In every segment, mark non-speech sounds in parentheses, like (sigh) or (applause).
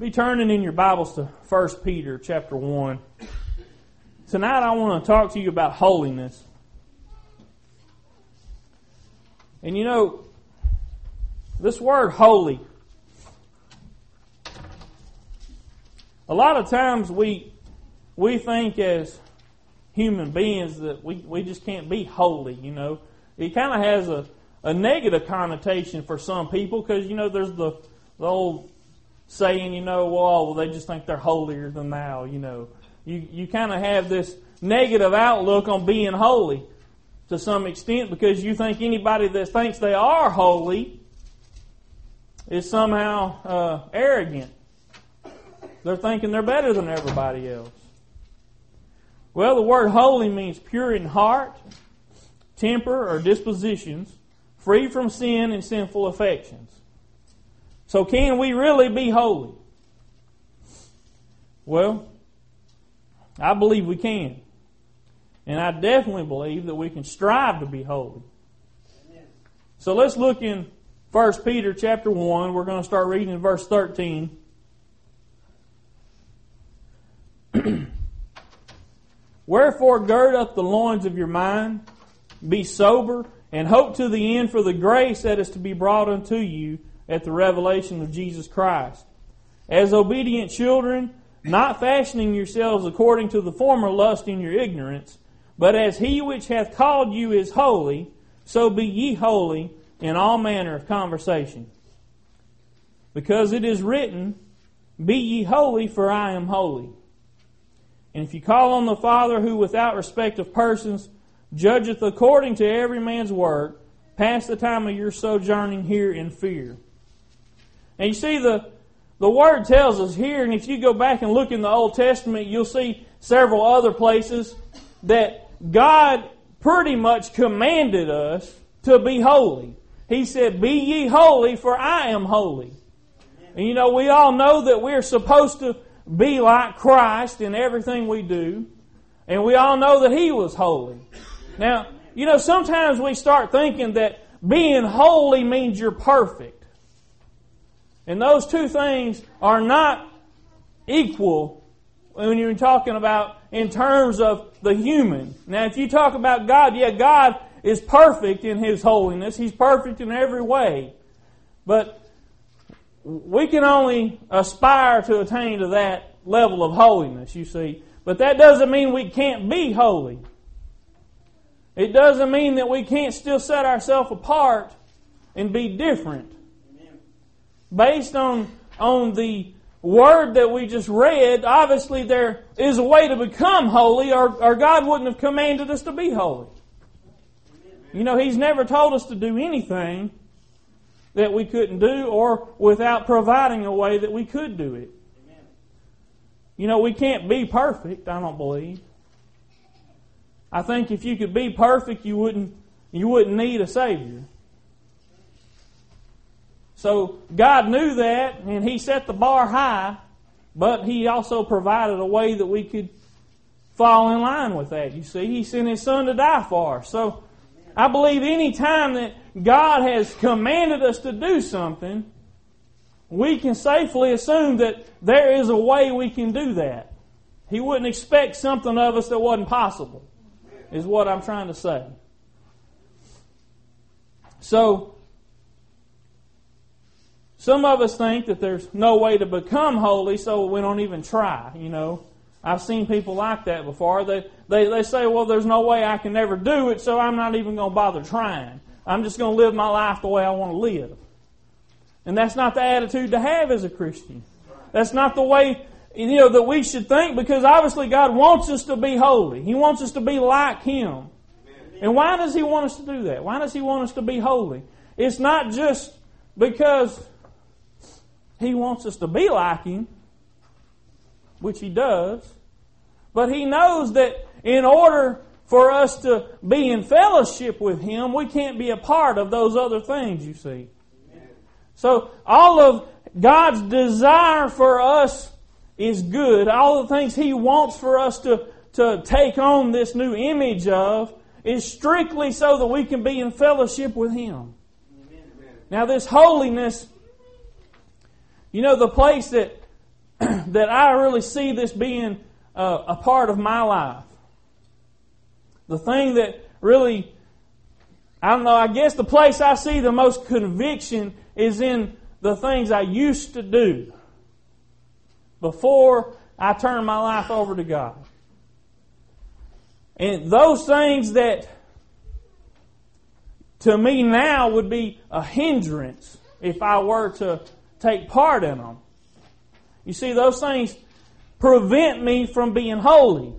Be turning in your Bibles to 1 Peter chapter 1. Tonight I want to talk to you about holiness. And you know, this word holy, a lot of times we, we think as human beings that we, we just can't be holy, you know. It kind of has a, a negative connotation for some people because, you know, there's the, the old saying, you know, well, they just think they're holier than thou, you know. You, you kind of have this negative outlook on being holy to some extent because you think anybody that thinks they are holy is somehow uh, arrogant. They're thinking they're better than everybody else. Well, the word holy means pure in heart, temper, or dispositions, free from sin and sinful affections. So, can we really be holy? Well, I believe we can. And I definitely believe that we can strive to be holy. So let's look in 1 Peter chapter 1. We're going to start reading in verse 13. (clears throat) Wherefore gird up the loins of your mind, be sober, and hope to the end for the grace that is to be brought unto you at the revelation of Jesus Christ. As obedient children, not fashioning yourselves according to the former lust in your ignorance, but as he which hath called you is holy, so be ye holy in all manner of conversation. Because it is written, Be ye holy, for I am holy. And if you call on the Father who without respect of persons judgeth according to every man's work, pass the time of your sojourning here in fear. And you see the the Word tells us here, and if you go back and look in the Old Testament, you'll see several other places that God pretty much commanded us to be holy. He said, Be ye holy, for I am holy. And you know, we all know that we're supposed to be like Christ in everything we do. And we all know that He was holy. Now, you know, sometimes we start thinking that being holy means you're perfect. And those two things are not equal when you're talking about in terms of the human. Now, if you talk about God, yeah, God is perfect in His holiness. He's perfect in every way. But we can only aspire to attain to that level of holiness, you see. But that doesn't mean we can't be holy. It doesn't mean that we can't still set ourselves apart and be different based on, on the word that we just read, obviously there is a way to become holy, or, or God wouldn't have commanded us to be holy. You know, He's never told us to do anything that we couldn't do or without providing a way that we could do it. You know, we can't be perfect, I don't believe. I think if you could be perfect, you wouldn't, you wouldn't need a Savior. So God knew that, and He set the bar high, but He also provided a way that we could fall in line with that. You see, He sent His Son to die for us. So I believe any time that God has commanded us to do something, we can safely assume that there is a way we can do that. He wouldn't expect something of us that wasn't possible, is what I'm trying to say. So, some of us think that there's no way to become holy, so we don't even try, you know. I've seen people like that before. They, they, they say, well, there's no way I can ever do it, so I'm not even going to bother trying. I'm just going to live my life the way I want to live. And that's not the attitude to have as a Christian. That's not the way, you know, that we should think because obviously God wants us to be holy. He wants us to be like Him. And why does He want us to do that? Why does He want us to be holy? It's not just because he wants us to be like Him, which He does. But He knows that in order for us to be in fellowship with Him, we can't be a part of those other things, you see. So all of God's desire for us is good. All the things He wants for us to, to take on this new image of is strictly so that we can be in fellowship with Him. Now, this holiness you know, the place that (clears throat) that I really see this being uh, a part of my life. The thing that really, I don't know, I guess the place I see the most conviction is in the things I used to do before I turned my life over to God. And those things that to me now would be a hindrance if I were to take part in them. You see, those things prevent me from being holy.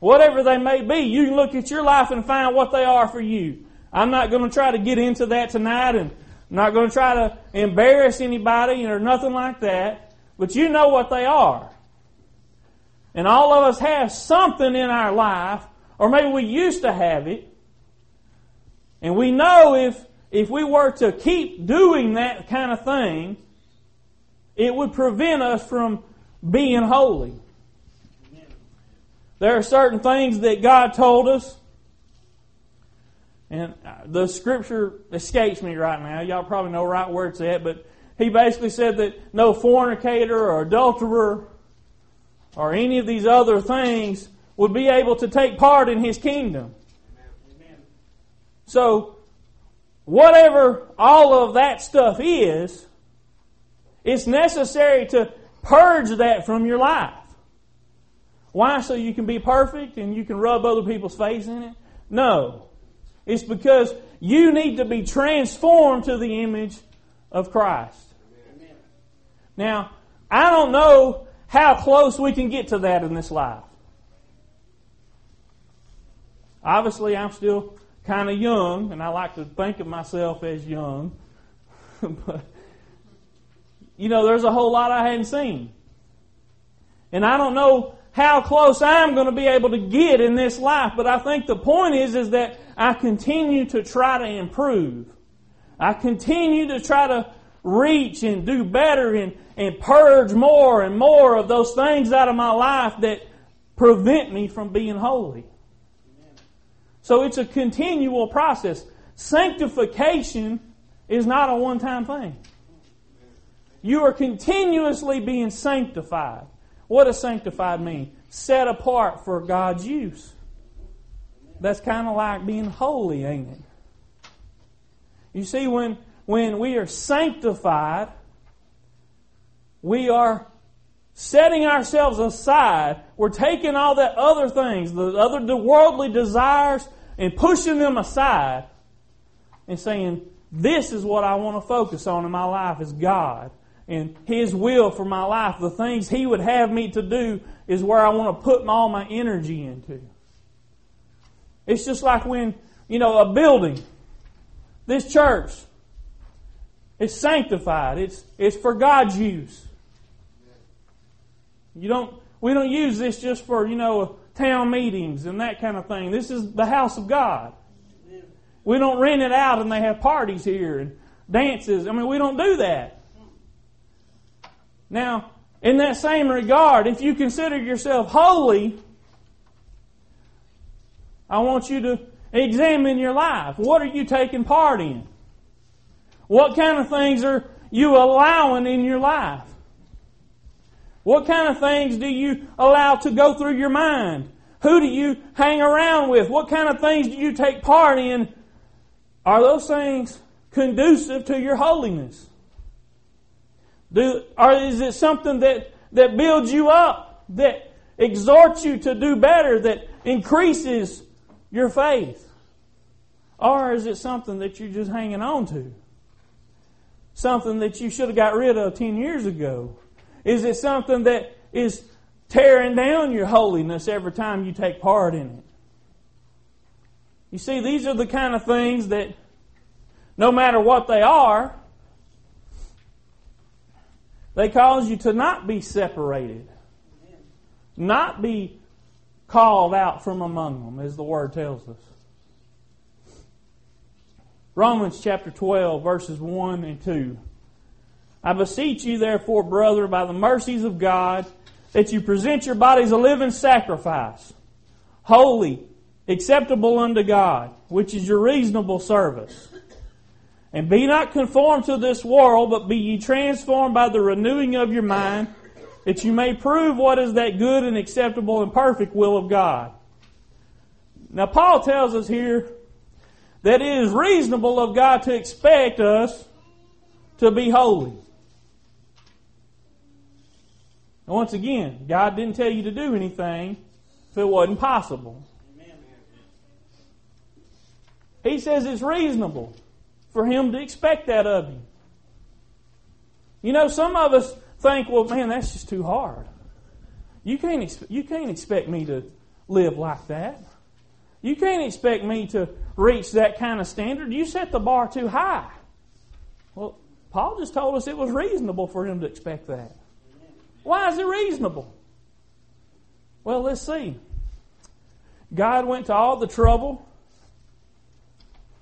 Whatever they may be, you can look at your life and find what they are for you. I'm not going to try to get into that tonight and I'm not going to try to embarrass anybody or nothing like that, but you know what they are. And all of us have something in our life, or maybe we used to have it, and we know if, if we were to keep doing that kind of thing, it would prevent us from being holy. There are certain things that God told us, and uh, the scripture escapes me right now. Y'all probably know right where it's at, but he basically said that no fornicator or adulterer or any of these other things would be able to take part in his kingdom. So, whatever all of that stuff is, it's necessary to purge that from your life. Why? So you can be perfect and you can rub other people's face in it? No. It's because you need to be transformed to the image of Christ. Amen. Now, I don't know how close we can get to that in this life. Obviously, I'm still kind of young, and I like to think of myself as young. (laughs) but, you know, there's a whole lot I hadn't seen. And I don't know how close I'm going to be able to get in this life, but I think the point is, is that I continue to try to improve. I continue to try to reach and do better and, and purge more and more of those things out of my life that prevent me from being holy. So it's a continual process. Sanctification is not a one time thing. You are continuously being sanctified. What does sanctified mean? Set apart for God's use. That's kind of like being holy, ain't it? You see, when, when we are sanctified, we are setting ourselves aside. We're taking all that other things, the other the worldly desires, and pushing them aside and saying, This is what I want to focus on in my life is God and His will for my life. The things He would have me to do is where I want to put all my energy into. It's just like when, you know, a building, this church, it's sanctified. It's, it's for God's use. You don't, we don't use this just for, you know, town meetings and that kind of thing. This is the house of God. We don't rent it out and they have parties here and dances. I mean, we don't do that. Now, in that same regard, if you consider yourself holy, I want you to examine your life. What are you taking part in? What kind of things are you allowing in your life? What kind of things do you allow to go through your mind? Who do you hang around with? What kind of things do you take part in? Are those things conducive to your holiness? Do, or is it something that, that builds you up, that exhorts you to do better, that increases your faith? Or is it something that you're just hanging on to? Something that you should have got rid of 10 years ago? Is it something that is tearing down your holiness every time you take part in it? You see, these are the kind of things that, no matter what they are, they cause you to not be separated, not be called out from among them, as the Word tells us. Romans chapter 12, verses 1 and 2. I beseech you, therefore, brother, by the mercies of God, that you present your bodies a living sacrifice, holy, acceptable unto God, which is your reasonable service. And be not conformed to this world, but be ye transformed by the renewing of your mind, that you may prove what is that good and acceptable and perfect will of God. Now, Paul tells us here that it is reasonable of God to expect us to be holy. And once again, God didn't tell you to do anything if it wasn't possible. He says it's reasonable for Him to expect that of you. You know, some of us think, well, man, that's just too hard. You can't, you can't expect me to live like that. You can't expect me to reach that kind of standard. You set the bar too high. Well, Paul just told us it was reasonable for him to expect that. Why is it reasonable? Well, let's see. God went to all the trouble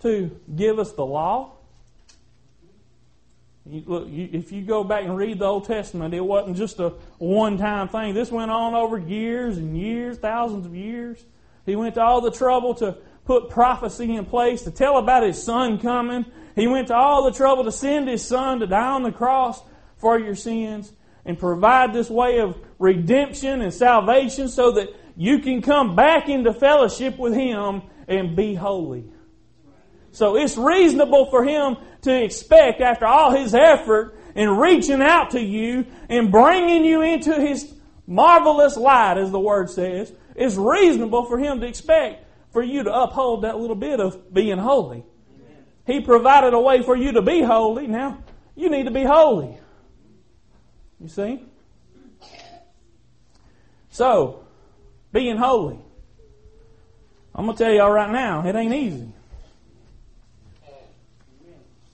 to give us the law. You, look, you, if you go back and read the Old Testament, it wasn't just a one-time thing. This went on over years and years, thousands of years. He went to all the trouble to put prophecy in place, to tell about his son coming. He went to all the trouble to send his son to die on the cross for your sins and provide this way of redemption and salvation so that you can come back into fellowship with him and be holy. So it's reasonable for him to expect after all his effort in reaching out to you and bringing you into his marvelous light, as the word says, it's reasonable for him to expect for you to uphold that little bit of being holy. He provided a way for you to be holy. Now, you need to be holy. You see? So, being holy. I'm going to tell y'all right now, it ain't easy.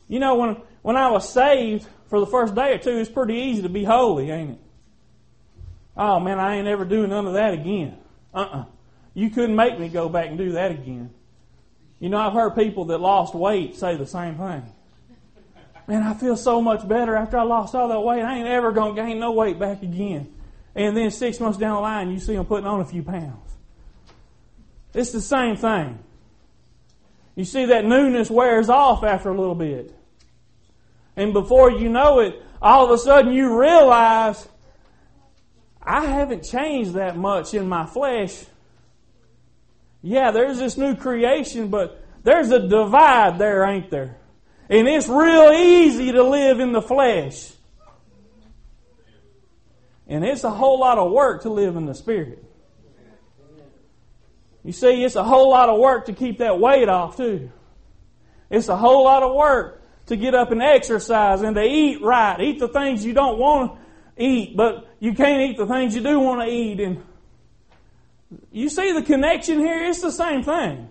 You know, when, when I was saved for the first day or two, it's pretty easy to be holy, ain't it? Oh man, I ain't ever doing none of that again. Uh-uh. You couldn't make me go back and do that again. You know, I've heard people that lost weight say the same thing. Man, I feel so much better after I lost all that weight. I ain't ever going to gain no weight back again. And then six months down the line, you see them putting on a few pounds. It's the same thing. You see that newness wears off after a little bit. And before you know it, all of a sudden you realize I haven't changed that much in my flesh. Yeah, there's this new creation, but there's a divide there, ain't there? And it's real easy to live in the flesh. And it's a whole lot of work to live in the spirit. You see, it's a whole lot of work to keep that weight off, too. It's a whole lot of work to get up and exercise and to eat right. Eat the things you don't want to eat, but you can't eat the things you do want to eat. And you see the connection here? It's the same thing.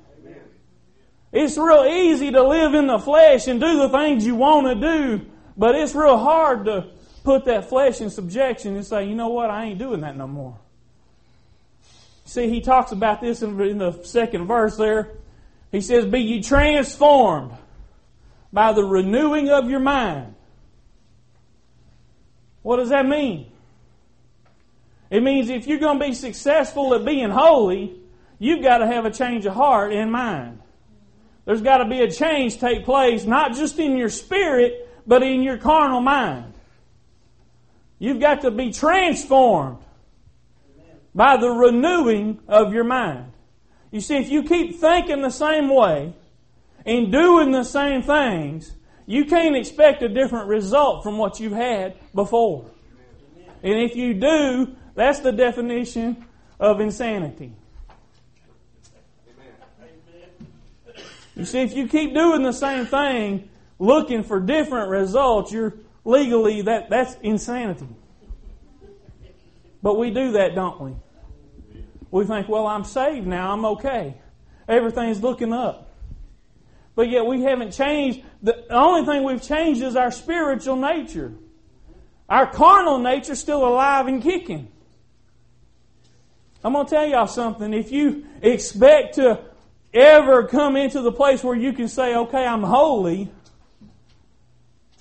It's real easy to live in the flesh and do the things you want to do, but it's real hard to put that flesh in subjection and say, you know what, I ain't doing that no more. See, he talks about this in, the second verse there. He says, Be ye transformed by the renewing of your mind. What does that mean? It means if you're going to be successful at being holy, you've got to have a change of heart and mind. There's got to be a change take place, not just in your spirit, but in your carnal mind. You've got to be transformed by the renewing of your mind. You see, if you keep thinking the same way and doing the same things, you can't expect a different result from what you've had before. And if you do, that's the definition of insanity. You see, if you keep doing the same thing, looking for different results, you're legally that that's insanity. But we do that, don't we? We think, well, I'm saved now, I'm okay. Everything's looking up. But yet we haven't changed. The only thing we've changed is our spiritual nature. Our carnal nature still alive and kicking. I'm going to tell y'all something. If you expect to ever come into the place where you can say, okay, I'm holy,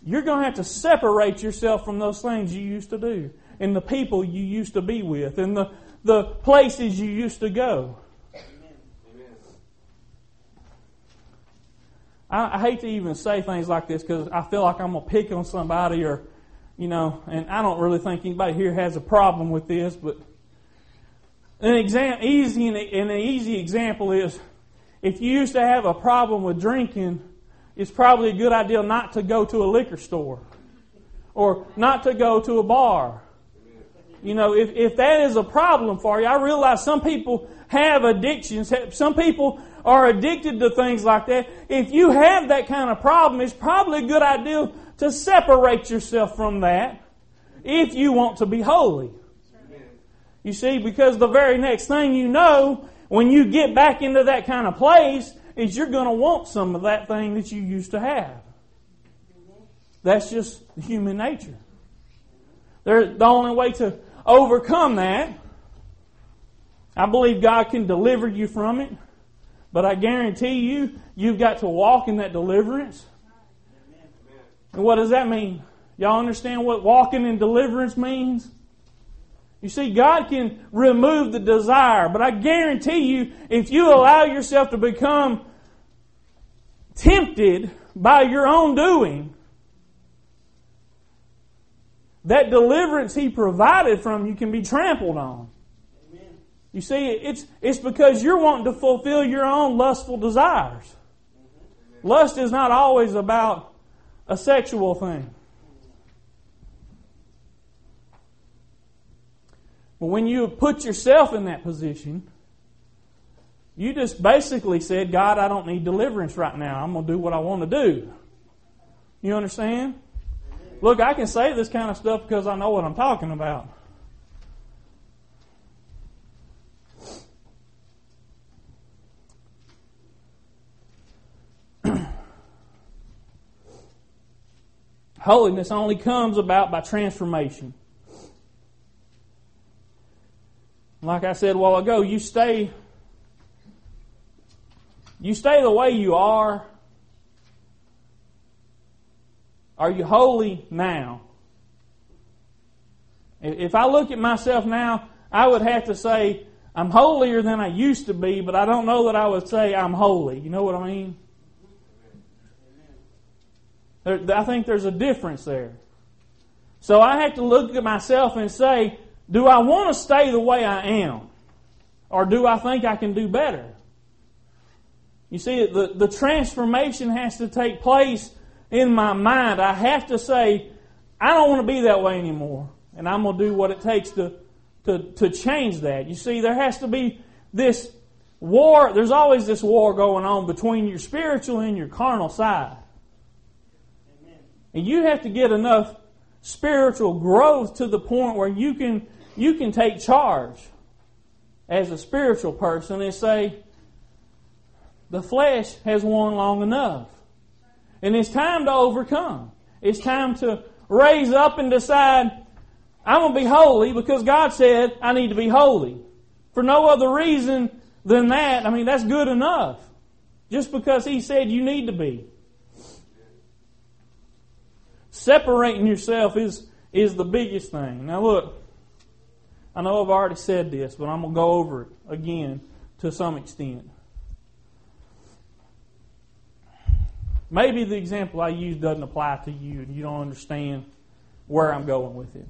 you're going to have to separate yourself from those things you used to do and the people you used to be with and the, the places you used to go. I, I hate to even say things like this because I feel like I'm going to pick on somebody or you know, and I don't really think anybody here has a problem with this, but an exam, easy and an easy example is if you used to have a problem with drinking, it's probably a good idea not to go to a liquor store or not to go to a bar. You know, if, if that is a problem for you, I realize some people have addictions. Some people are addicted to things like that. If you have that kind of problem, it's probably a good idea to separate yourself from that if you want to be holy. You see, because the very next thing you know, when you get back into that kind of place, is you're going to want some of that thing that you used to have. That's just human nature. They're, the only way to overcome that, I believe God can deliver you from it, but I guarantee you, you've got to walk in that deliverance. And what does that mean? Y'all understand what walking in deliverance means? You see, God can remove the desire, but I guarantee you, if you allow yourself to become tempted by your own doing, that deliverance He provided from you can be trampled on. Amen. You see, it's, it's because you're wanting to fulfill your own lustful desires. Mm-hmm. Lust is not always about a sexual thing. But when you put yourself in that position, you just basically said, God, I don't need deliverance right now. I'm going to do what I want to do. You understand? Look, I can say this kind of stuff because I know what I'm talking about. (clears throat) Holiness only comes about by transformation. Like I said a while ago, you stay you stay the way you are. Are you holy now? If I look at myself now, I would have to say I'm holier than I used to be, but I don't know that I would say I'm holy. You know what I mean? I think there's a difference there. So I have to look at myself and say, do I want to stay the way I am? Or do I think I can do better? You see, the, the transformation has to take place in my mind. I have to say, I don't want to be that way anymore. And I'm going to do what it takes to, to, to change that. You see, there has to be this war. There's always this war going on between your spiritual and your carnal side. And you have to get enough spiritual growth to the point where you can you can take charge as a spiritual person and say, the flesh has won long enough. And it's time to overcome. It's time to raise up and decide, I'm going to be holy because God said I need to be holy. For no other reason than that, I mean, that's good enough. Just because He said you need to be. Separating yourself is, is the biggest thing. Now look, I know I've already said this, but I'm going to go over it again to some extent. Maybe the example I use doesn't apply to you and you don't understand where I'm going with it.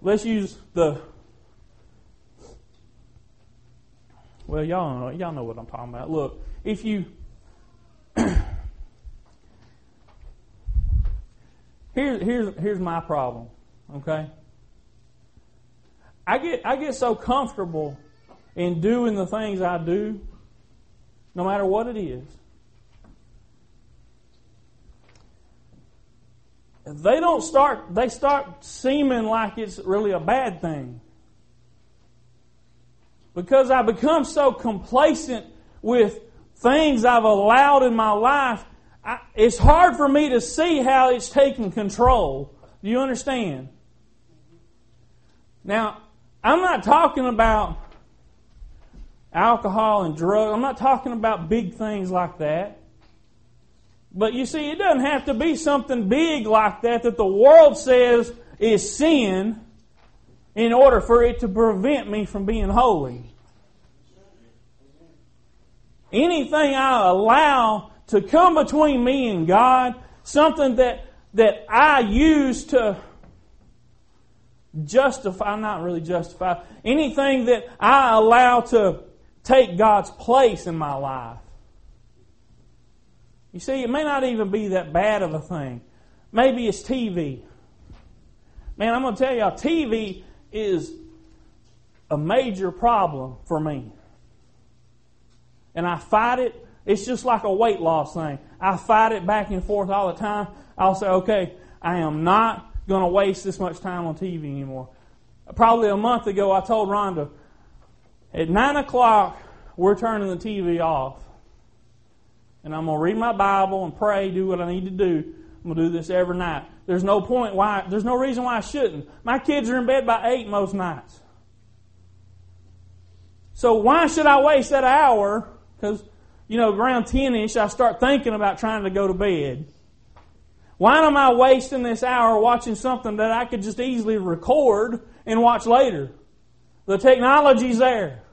Let's use the well, y'all know, y'all know what I'm talking about. Look, if you (clears throat) here's here's here's my problem. Okay, I get I get so comfortable in doing the things I do, no matter what it is. They don't start they start seeming like it's really a bad thing. Because I become so complacent with things I've allowed in my life, I, it's hard for me to see how it's taking control. Do you understand? Now, I'm not talking about alcohol and drugs. I'm not talking about big things like that. But you see, it doesn't have to be something big like that that the world says is sin in order for it to prevent me from being holy. Anything I allow to come between me and God, something that that I use to justify, not really justify, anything that I allow to take God's place in my life. You see, it may not even be that bad of a thing. Maybe it's TV. Man, I'm going to tell y'all, TV is a major problem for me. And I fight it. It's just like a weight loss thing. I fight it back and forth all the time. I'll say, okay, I am not going to waste this much time on TV anymore. Probably a month ago, I told Rhonda, at 9 o'clock, we're turning the TV off. And I'm going to read my Bible and pray, do what I need to do. I'm going to do this every night. There's no point why, there's no reason why I shouldn't. My kids are in bed by 8 most nights. So why should I waste that hour? Because, you know, around 10 ish, I start thinking about trying to go to bed. Why am I wasting this hour watching something that I could just easily record and watch later? The technology's there.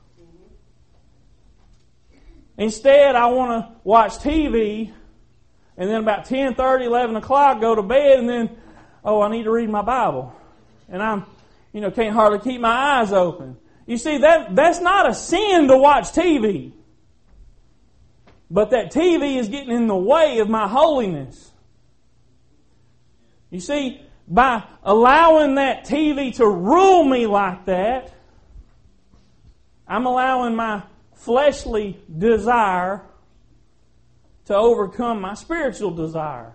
Instead, I want to watch TV and then about 10, 30, 11 o'clock go to bed and then, oh, I need to read my Bible. And I'm, you know, can't hardly keep my eyes open. You see, that, that's not a sin to watch TV. But that TV is getting in the way of my holiness. You see, by allowing that TV to rule me like that, I'm allowing my fleshly desire to overcome my spiritual desire.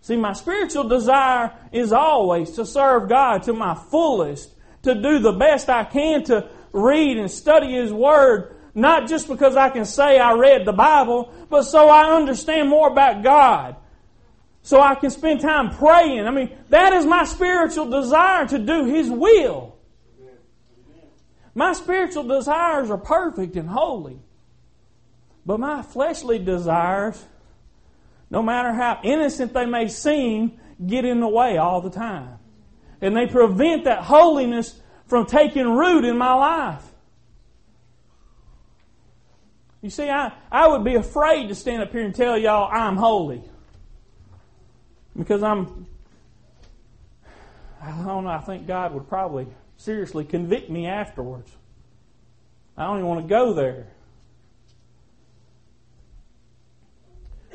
See, my spiritual desire is always to serve God to my fullest, to do the best I can to read and study His Word, not just because I can say I read the Bible, but so I understand more about God so I can spend time praying. I mean, that is my spiritual desire to do His will. My spiritual desires are perfect and holy. But my fleshly desires, no matter how innocent they may seem, get in the way all the time. And they prevent that holiness from taking root in my life. You see, I, I would be afraid to stand up here and tell y'all I'm holy. Because I'm, I don't know, I think God would probably seriously convict me afterwards. I don't even want to go there.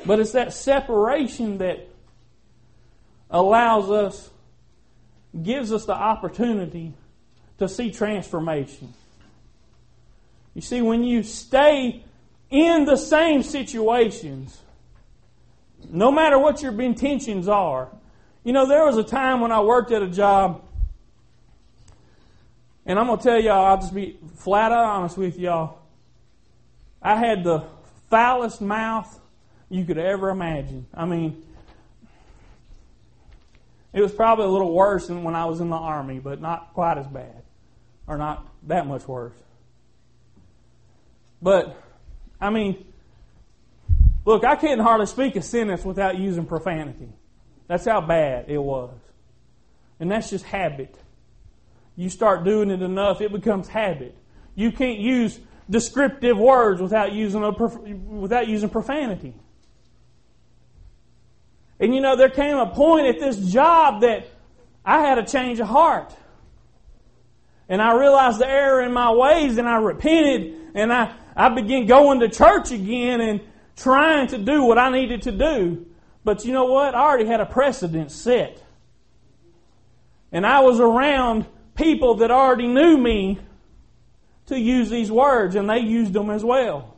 But it's that separation that allows us, gives us the opportunity to see transformation. You see, when you stay in the same situations, no matter what your intentions are. You know, there was a time when I worked at a job, and I'm going to tell y'all, I'll just be flat out honest with y'all. I had the foulest mouth you could ever imagine. I mean, it was probably a little worse than when I was in the Army, but not quite as bad, or not that much worse. But, I mean, Look, I couldn't hardly speak a sentence without using profanity. That's how bad it was. And that's just habit. You start doing it enough, it becomes habit. You can't use descriptive words without using, a, without using profanity. And you know, there came a point at this job that I had a change of heart. And I realized the error in my ways and I repented and I, I began going to church again and trying to do what I needed to do. But you know what? I already had a precedent set. And I was around people that already knew me to use these words, and they used them as well.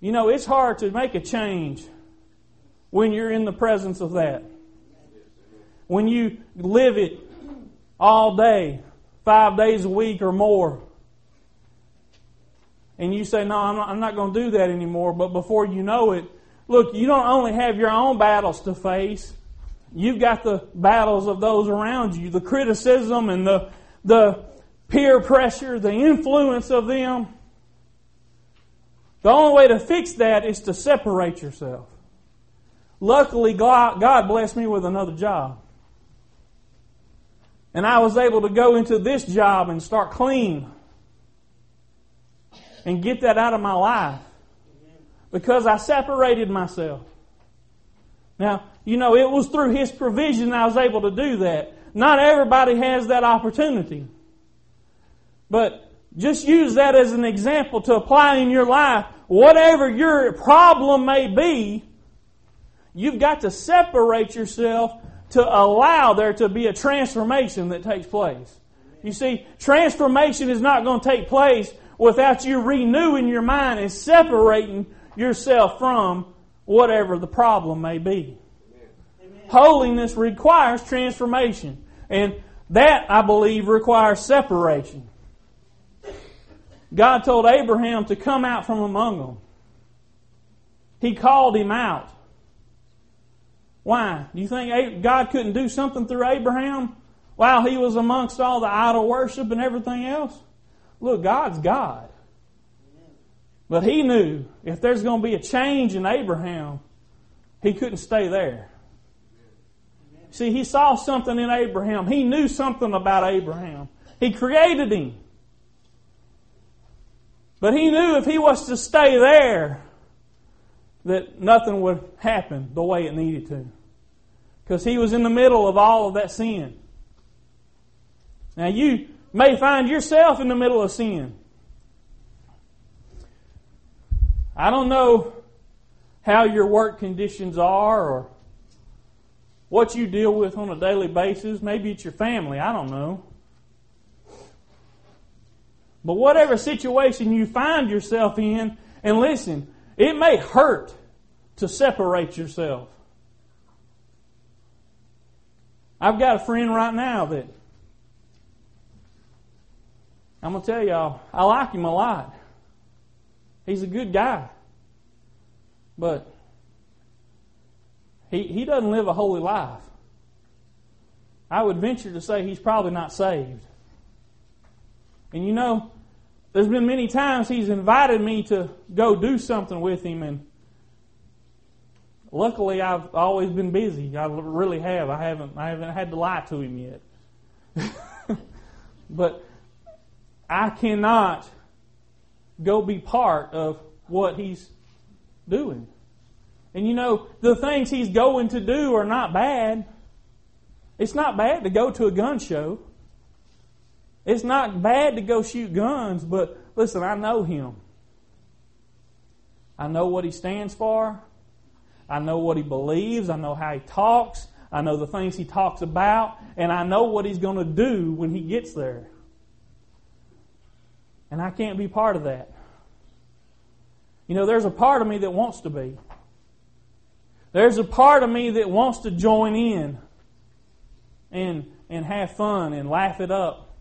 You know, it's hard to make a change when you're in the presence of that. When you live it all day, five days a week or more and you say, No, I'm not, I'm not going to do that anymore, but before you know it, look, you don't only have your own battles to face, you've got the battles of those around you, the criticism and the, the peer pressure, the influence of them. The only way to fix that is to separate yourself. Luckily, God, God blessed me with another job. And I was able to go into this job and start clean and get that out of my life because I separated myself. Now, You know, it was through His provision I was able to do that. Not everybody has that opportunity. But just use that as an example to apply in your life. Whatever your problem may be, you've got to separate yourself to allow there to be a transformation that takes place. You see, transformation is not going to take place without you renewing your mind and separating yourself from whatever the problem may be. Amen. Holiness requires transformation. And that, I believe, requires separation. God told Abraham to come out from among them. He called him out. Why? Do you think God couldn't do something through Abraham while he was amongst all the idol worship and everything else? Look, God's God. But he knew if there's going to be a change in Abraham, he couldn't stay there. See, he saw something in Abraham. He knew something about Abraham. He created him. But he knew if he was to stay there, that nothing would happen the way it needed to. Because he was in the middle of all of that sin. Now you may find yourself in the middle of sin. I don't know how your work conditions are or what you deal with on a daily basis. Maybe it's your family. I don't know. But whatever situation you find yourself in, and listen, it may hurt to separate yourself. I've got a friend right now that I'm going to tell y'all, I like him a lot. He's a good guy. But he, he doesn't live a holy life. I would venture to say he's probably not saved. And you know, there's been many times he's invited me to go do something with him, and luckily I've always been busy. I really have. I haven't. I haven't had to lie to him yet. (laughs) but I cannot go be part of what he's doing. And you know, the things he's going to do are not bad. It's not bad to go to a gun show. It's not bad to go shoot guns, but listen, I know him. I know what he stands for. I know what he believes. I know how he talks. I know the things he talks about. And I know what he's going to do when he gets there. And I can't be part of that. You know, there's a part of me that wants to be. There's a part of me that wants to join in and, and have fun and laugh it up.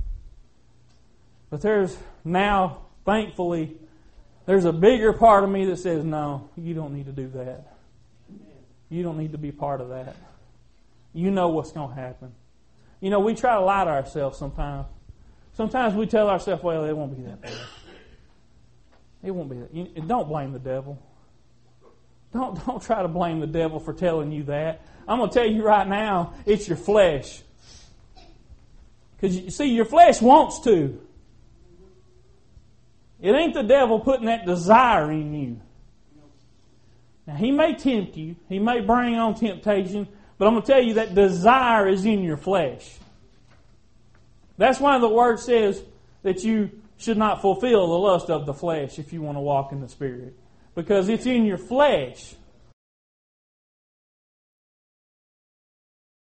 But there's now, thankfully, there's a bigger part of me that says, no, you don't need to do that. You don't need to be part of that. You know what's going to happen. You know, we try to lie to ourselves sometimes. Sometimes we tell ourselves, well, it won't be that bad. It won't be that. Don't blame the devil. Don't, don't try to blame the devil for telling you that. I'm going to tell you right now, it's your flesh. Because, you see, your flesh wants to. It ain't the devil putting that desire in you. Now, he may tempt you, he may bring on temptation, but I'm going to tell you that desire is in your flesh. That's why the word says that you should not fulfill the lust of the flesh if you want to walk in the Spirit. Because it's in your flesh.